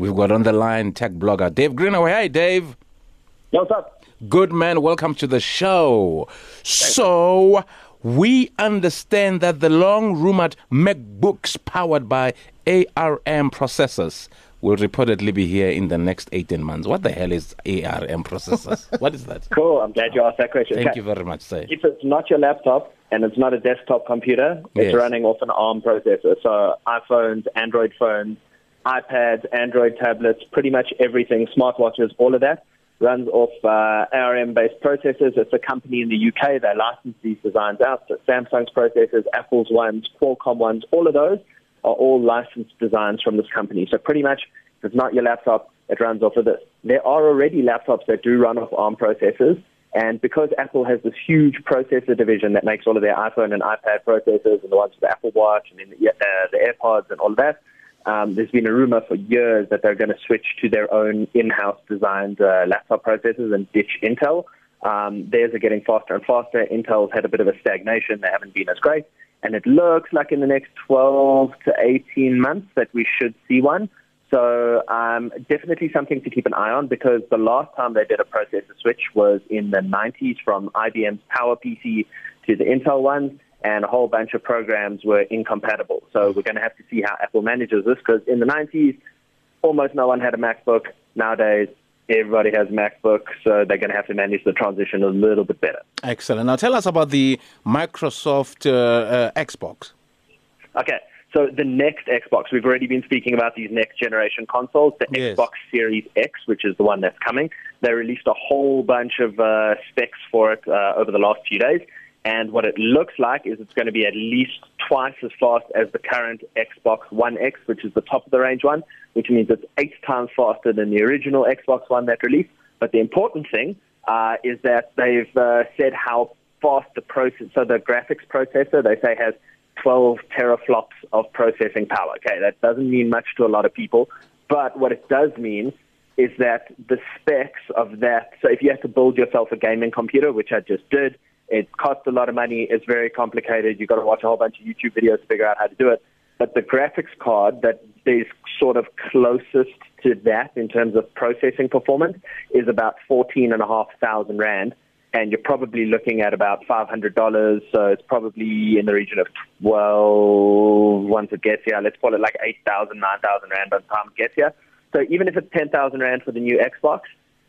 We've got on the line tech blogger Dave Greenaway. Hey, Dave. What's up? Good man. Welcome to the show. So, we understand that the long rumored MacBooks powered by ARM processors will reportedly be here in the next 18 months. What the hell is ARM processors? what is that? Cool. I'm glad you asked that question. Thank Okay. you very much, sir. If it's not your laptop and it's not a desktop computer, it's Yes. running off an ARM processor. So iPhones, Android phones, iPads, Android tablets, pretty much everything, smartwatches, all of that runs off uh, ARM-based processors. It's a company in the UK. They license these designs out. So Samsung's processors, Apple's ones, Qualcomm ones, all of those are all licensed designs from this company. So pretty much, if it's not your laptop, it runs off of this. There are already laptops that do run off ARM processors. And because Apple has this huge processor division that makes all of their iPhone and iPad processors and the ones for the Apple Watch and then the, uh, the AirPods and all of that, um, there's been a rumor for years that they're going to switch to their own in-house designed uh, laptop processors and ditch Intel. Um, theirs are getting faster and faster. Intel's had a bit of a stagnation. They haven't been as great. And it looks like in the next 12 to 18 months that we should see one. So um, definitely something to keep an eye on because the last time they did a processor switch was in the 90s from IBM's PowerPC to the Intel ones, and a whole bunch of programs were incompatible. So we're going to have to see how Apple manages this because in the 90s, almost no one had a MacBook. Nowadays, everybody has a MacBook, so they're going to have to manage the transition a little bit better. Excellent. Now, tell us about the Microsoft uh, uh, Xbox. Okay, so the next Xbox, we've already been speaking about these next generation consoles, the Yes. Xbox Series X, which is the one that's coming. They released a whole bunch of uh, specs for it uh, over the last few days. And what it looks like is it's going to be at least twice as fast as the current Xbox One X, which is the top of the range one, which means it's eight times faster than the original Xbox One that released. But the important thing uh, is that they've uh, said how fast the process, so the graphics processor, they say has 12 teraflops of processing power. Okay, that doesn't mean much to a lot of people, but what it does mean is that the specs of that, so if you have to build yourself a gaming computer, which I just did, it costs a lot of money, it's very complicated, you've got to watch a whole bunch of YouTube videos to figure out how to do it. But the graphics card that is sort of closest to that in terms of processing performance is about 14,500 Rand and you're probably looking at about $500. So it's probably in the region of 12, once it gets here, let's call it like 8,000, 9,000 Rand by the time it gets here. So even if it's 10,000 Rand for the new Xbox,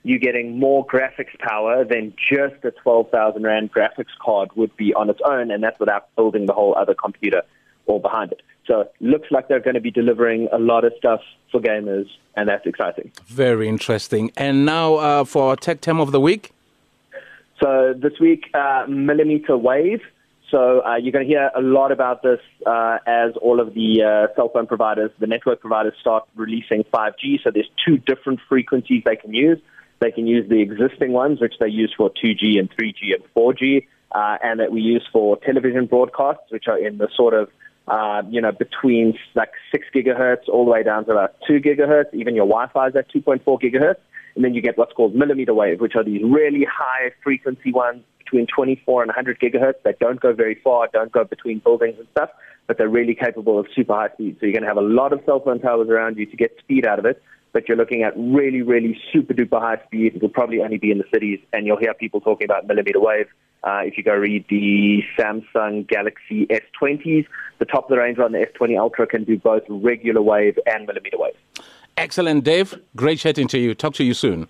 you're getting more graphics power than just a 12,000 Rand graphics card would be on its own, and that's without building the whole other computer all behind it. So it looks like they're going to be delivering a lot of stuff for gamers, and that's exciting. Very interesting. And now uh, for our tech term of the week. So this week, uh, millimeter wave. So uh, you're going to hear a lot about this uh, as all of the uh, cell phone providers, the network providers, start releasing 5G. So there's two different frequencies they can use. They can use the existing ones, which they use for 2G and 3G and 4G, uh, and that we use for television broadcasts, which are in the sort of uh, you know, between like six gigahertz all the way down to about two gigahertz. Even your Wi-Fi is at 2.4 gigahertz. And then you get what's called millimeter wave, which are these really high frequency ones between 24 and 100 gigahertz that don't go very far, don't go between buildings and stuff, but they're really capable of super high speed. So you're going to have a lot of cell phone towers around you to get speed out of it, but you're looking at really, really super duper high speed. It'll probably only be in the cities, and you'll hear people talking about millimeter wave. Uh, if you go read the Samsung Galaxy S20s, the top of the range one, the S20 Ultra, can do both regular wave and millimeter wave. Excellent, Dave. Great chatting to you. Talk to you soon.